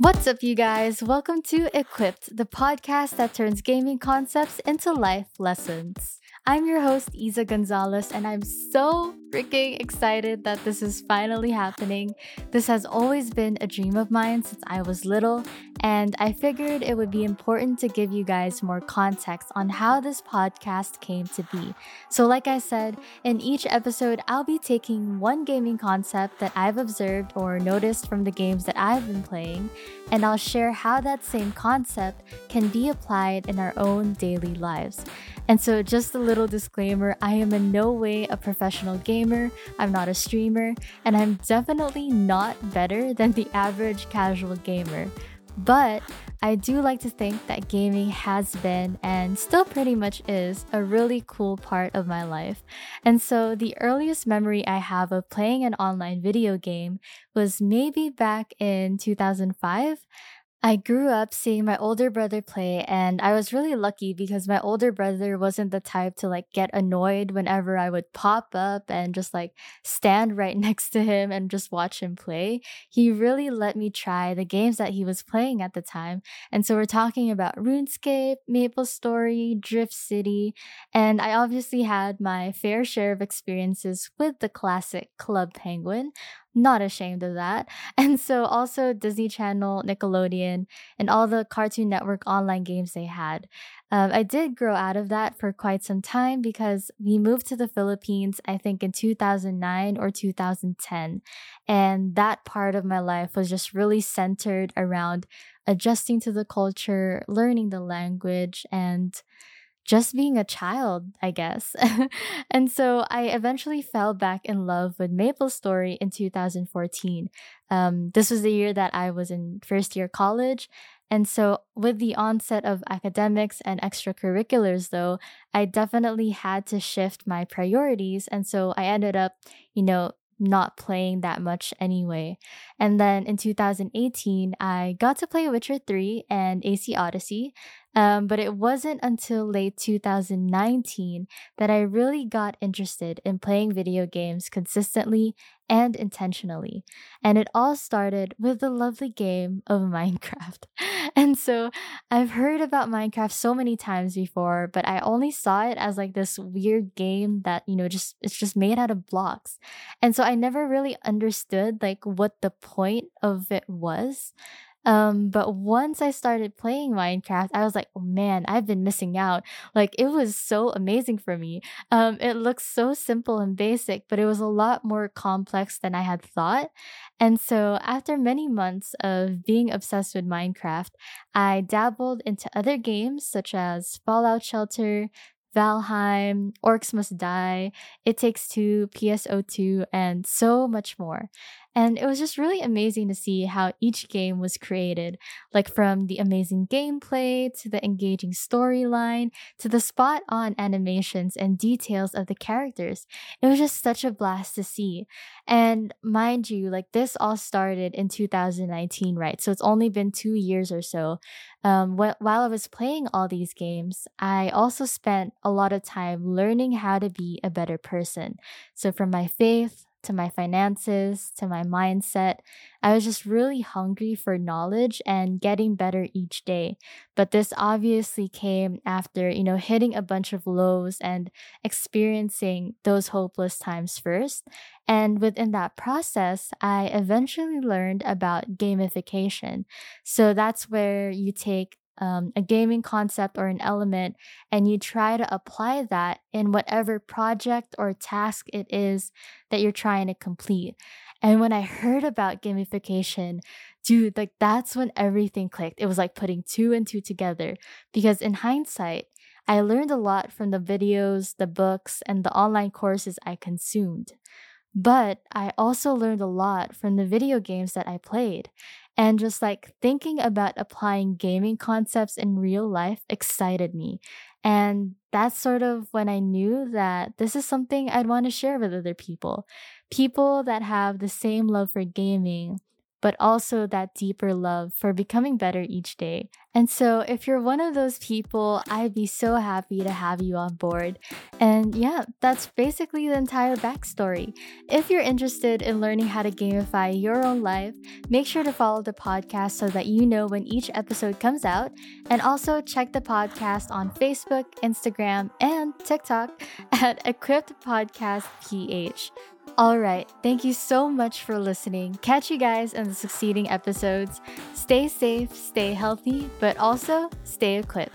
What's up, you guys? Welcome to Equipped, the podcast that turns gaming concepts into life lessons. I'm your host, Isa Gonzalez, and I'm so freaking excited that this is finally happening. This has always been a dream of mine since I was little, and I figured it would be important to give you guys more context on how this podcast came to be. So, like I said, in each episode, I'll be taking one gaming concept that I've observed or noticed from the games that I've been playing, and I'll share how that same concept can be applied in our own daily lives. And so, just a little disclaimer I am in no way a professional gamer, I'm not a streamer, and I'm definitely not better than the average casual gamer. But I do like to think that gaming has been and still pretty much is a really cool part of my life. And so the earliest memory I have of playing an online video game was maybe back in 2005. I grew up seeing my older brother play, and I was really lucky because my older brother wasn't the type to like get annoyed whenever I would pop up and just like stand right next to him and just watch him play. He really let me try the games that he was playing at the time. And so we're talking about RuneScape, Maple Story, Drift City, and I obviously had my fair share of experiences with the classic Club Penguin, not ashamed of that. And so also Disney Channel, Nickelodeon, and all the Cartoon Network online games they had. Um, I did grow out of that for quite some time because we moved to the Philippines, I think in 2009 or 2010. And that part of my life was just really centered around adjusting to the culture, learning the language, and just being a child, I guess. and so I eventually fell back in love with Maple Story in 2014. Um, this was the year that I was in first year college. And so, with the onset of academics and extracurriculars, though, I definitely had to shift my priorities. And so, I ended up, you know, not playing that much anyway. And then in 2018, I got to play Witcher 3 and AC Odyssey. Um, but it wasn't until late 2019 that I really got interested in playing video games consistently and intentionally. And it all started with the lovely game of Minecraft. And so I've heard about Minecraft so many times before, but I only saw it as like this weird game that, you know, just it's just made out of blocks. And so I never really understood like what the point of it was. Um, but once I started playing Minecraft, I was like, oh man, I've been missing out. Like it was so amazing for me. Um, it looks so simple and basic, but it was a lot more complex than I had thought. And so after many months of being obsessed with Minecraft, I dabbled into other games such as Fallout Shelter, Valheim, Orcs Must Die, It Takes Two, PSO2, and so much more. And it was just really amazing to see how each game was created, like from the amazing gameplay to the engaging storyline to the spot on animations and details of the characters. It was just such a blast to see. And mind you, like this all started in 2019, right? So it's only been two years or so. Um, wh- while I was playing all these games, I also spent a lot of time learning how to be a better person. So from my faith, to my finances, to my mindset. I was just really hungry for knowledge and getting better each day. But this obviously came after, you know, hitting a bunch of lows and experiencing those hopeless times first. And within that process, I eventually learned about gamification. So that's where you take um, a gaming concept or an element and you try to apply that in whatever project or task it is that you're trying to complete. And when I heard about gamification, dude, like that's when everything clicked. It was like putting two and two together because in hindsight, I learned a lot from the videos, the books, and the online courses I consumed. But I also learned a lot from the video games that I played. And just like thinking about applying gaming concepts in real life excited me. And that's sort of when I knew that this is something I'd want to share with other people. People that have the same love for gaming, but also that deeper love for becoming better each day. And so, if you're one of those people, I'd be so happy to have you on board. And yeah, that's basically the entire backstory. If you're interested in learning how to gamify your own life, make sure to follow the podcast so that you know when each episode comes out. And also check the podcast on Facebook, Instagram, and TikTok at Equipped Podcast PH. All right. Thank you so much for listening. Catch you guys in the succeeding episodes. Stay safe, stay healthy, but also stay equipped.